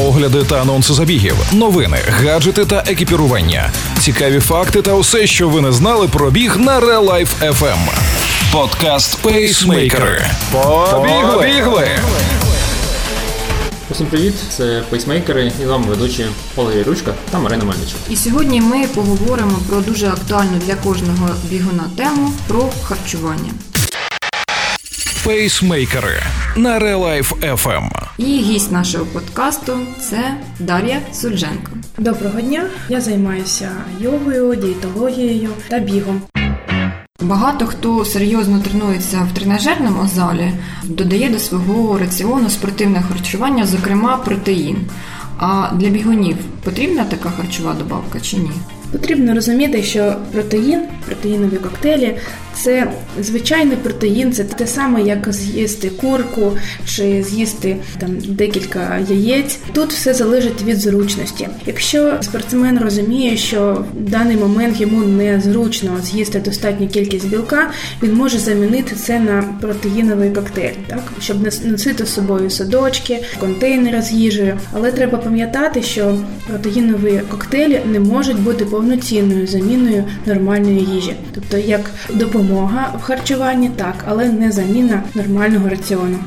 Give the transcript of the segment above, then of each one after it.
огляди та анонси забігів, новини, гаджети та екіпірування, цікаві факти та усе, що ви не знали про біг на Real Life FM. Подкаст Пейсмейкери. Побігли! Усім привіт! Це пейсмейкери і з вами ведучі Олег Ручка та Марина Мельничук. І сьогодні ми поговоримо про дуже актуальну для кожного бігуна тему про харчування. Пейсмейкери на Life FM. І гість нашого подкасту це Дар'я Сульженко. Доброго дня! Я займаюся йогою, дієтологією та бігом. Багато хто серйозно тренується в тренажерному залі, додає до свого раціону спортивне харчування, зокрема протеїн. А для бігунів потрібна така харчова добавка чи ні? Потрібно розуміти, що протеїн, протеїнові коктейлі це звичайний протеїн, це те саме, як з'їсти курку чи з'їсти там декілька яєць. Тут все залежить від зручності. Якщо спортсмен розуміє, що в даний момент йому незручно з'їсти достатню кількість білка, він може замінити це на протеїновий коктейль, так щоб носити з собою садочки, контейнери з їжею. Але треба пам'ятати, що протеїнові коктейлі не можуть бути повноцінною заміною нормальної їжі, тобто як допомога в харчуванні, так, але не заміна нормального раціону.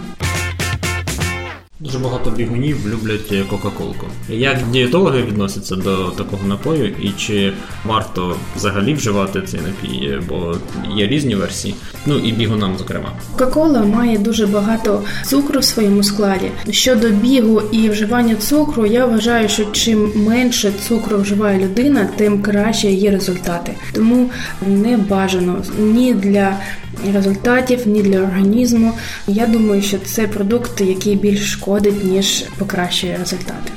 Дуже багато бігунів люблять Кока-Колку. Як дієтологи відносяться до такого напою, і чи варто взагалі вживати цей напій, бо є різні версії, ну і бігунам, зокрема. Кока-кола має дуже багато цукру в своєму складі. Щодо бігу і вживання цукру, я вважаю, що чим менше цукру вживає людина, тим краще її результати. Тому не бажано ні для результатів, ні для організму. Я думаю, що це продукт, який більш шкодить, ніж покращує результати.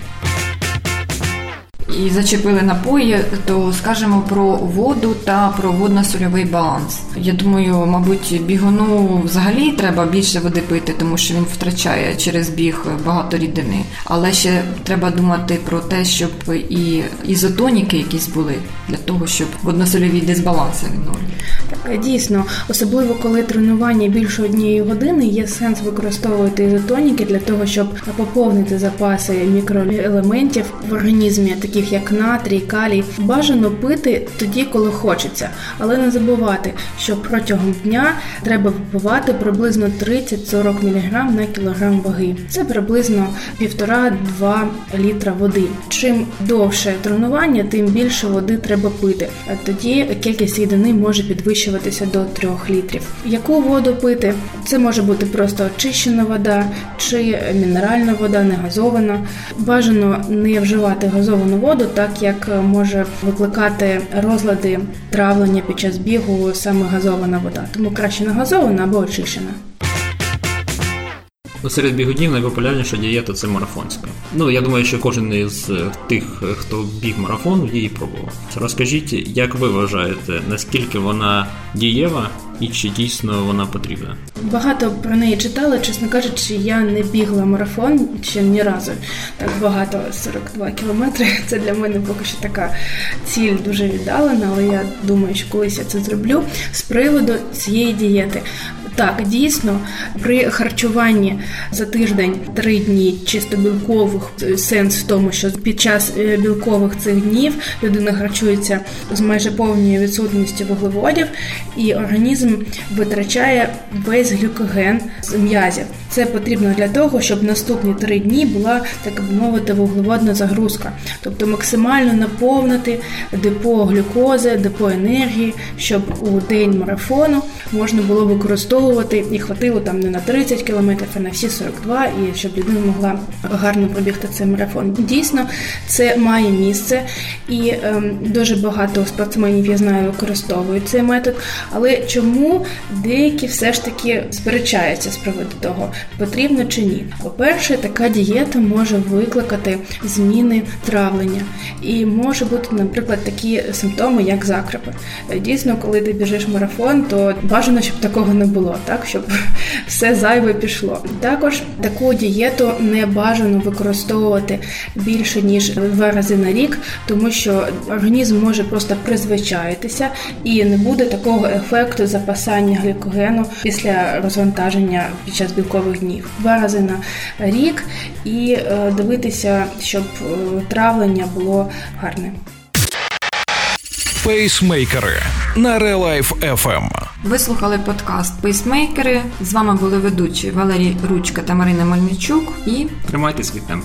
І зачепили напої, то скажемо про воду та про водно-сольовий баланс. Я думаю, мабуть, бігуну взагалі треба більше води пити, тому що він втрачає через біг багато рідини. Але ще треба думати про те, щоб і ізотоніки якісь були для того, щоб водно-сольові дисбаланси відновлювати. Так, дійсно, особливо коли тренування більше однієї години, є сенс використовувати ізотоніки для того, щоб поповнити запаси мікроелементів в організмі, таких як натрій, калій. Бажано пити тоді, коли хочеться, але не забувати, що протягом дня треба випивати приблизно 30-40 мг на кілограм ваги. Це приблизно 1,5-2 літра води. Чим довше тренування, тим більше води треба пити. Тоді кількість рідини може підвищуватися до 3 літрів. Яку воду пити? Це може бути просто очищена вода чи мінеральна вода, не газована. Бажано не вживати газовану воду, так як може викликати розлади травлення під час бігу саме газована вода. Тому краще не газована або очищена. Ну, серед бігунів найпопулярніша дієта це марафонська. Ну я думаю, що кожен із тих, хто біг марафон, її пробував. Розкажіть, як ви вважаєте, наскільки вона дієва і чи дійсно вона потрібна? Багато про неї читали, чесно кажучи, я не бігла марафон ще ні разу. Так багато 42 кілометри. Це для мене поки що така ціль дуже віддалена, але я думаю, що колись я це зроблю з приводу цієї дієти. Так, дійсно, при харчуванні за тиждень три дні чисто білкових сенс в тому, що під час білкових цих днів людина харчується з майже повною відсутністю вуглеводів, і організм витрачає весь глюкоген з м'язів. Це потрібно для того, щоб наступні три дні була так би мовити вуглеводна загрузка, тобто максимально наповнити депо глюкози, депо енергії, щоб у день марафону можна було використовувати і хватило там не на 30 кілометрів, а на всі 42, і щоб людина могла гарно пробігти цей марафон. Дійсно, це має місце, і ем, дуже багато спортсменів я знаю використовують цей метод. Але чому деякі все ж таки сперечаються з приводу того, потрібно чи ні? По-перше, така дієта може викликати зміни травлення, і може бути, наприклад, такі симптоми, як закрепи. Дійсно, коли ти біжиш марафон, то бажано, щоб такого не було. так щоб все зайве пішло. Також таку дієту не бажано використовувати більше ніж два рази на рік, тому що організм може просто призвичаїтися і не буде такого ефекту запасання глікогену після розвантаження під час білкових днів. Два рази на рік і е, дивитися, щоб е, травлення було гарне. Пейсмейкери на Релайф FM. Ви слухали подкаст Пейсмейкери. З вами були ведучі Валерій Ручка та Марина Мельничук і Тримайте свій темп.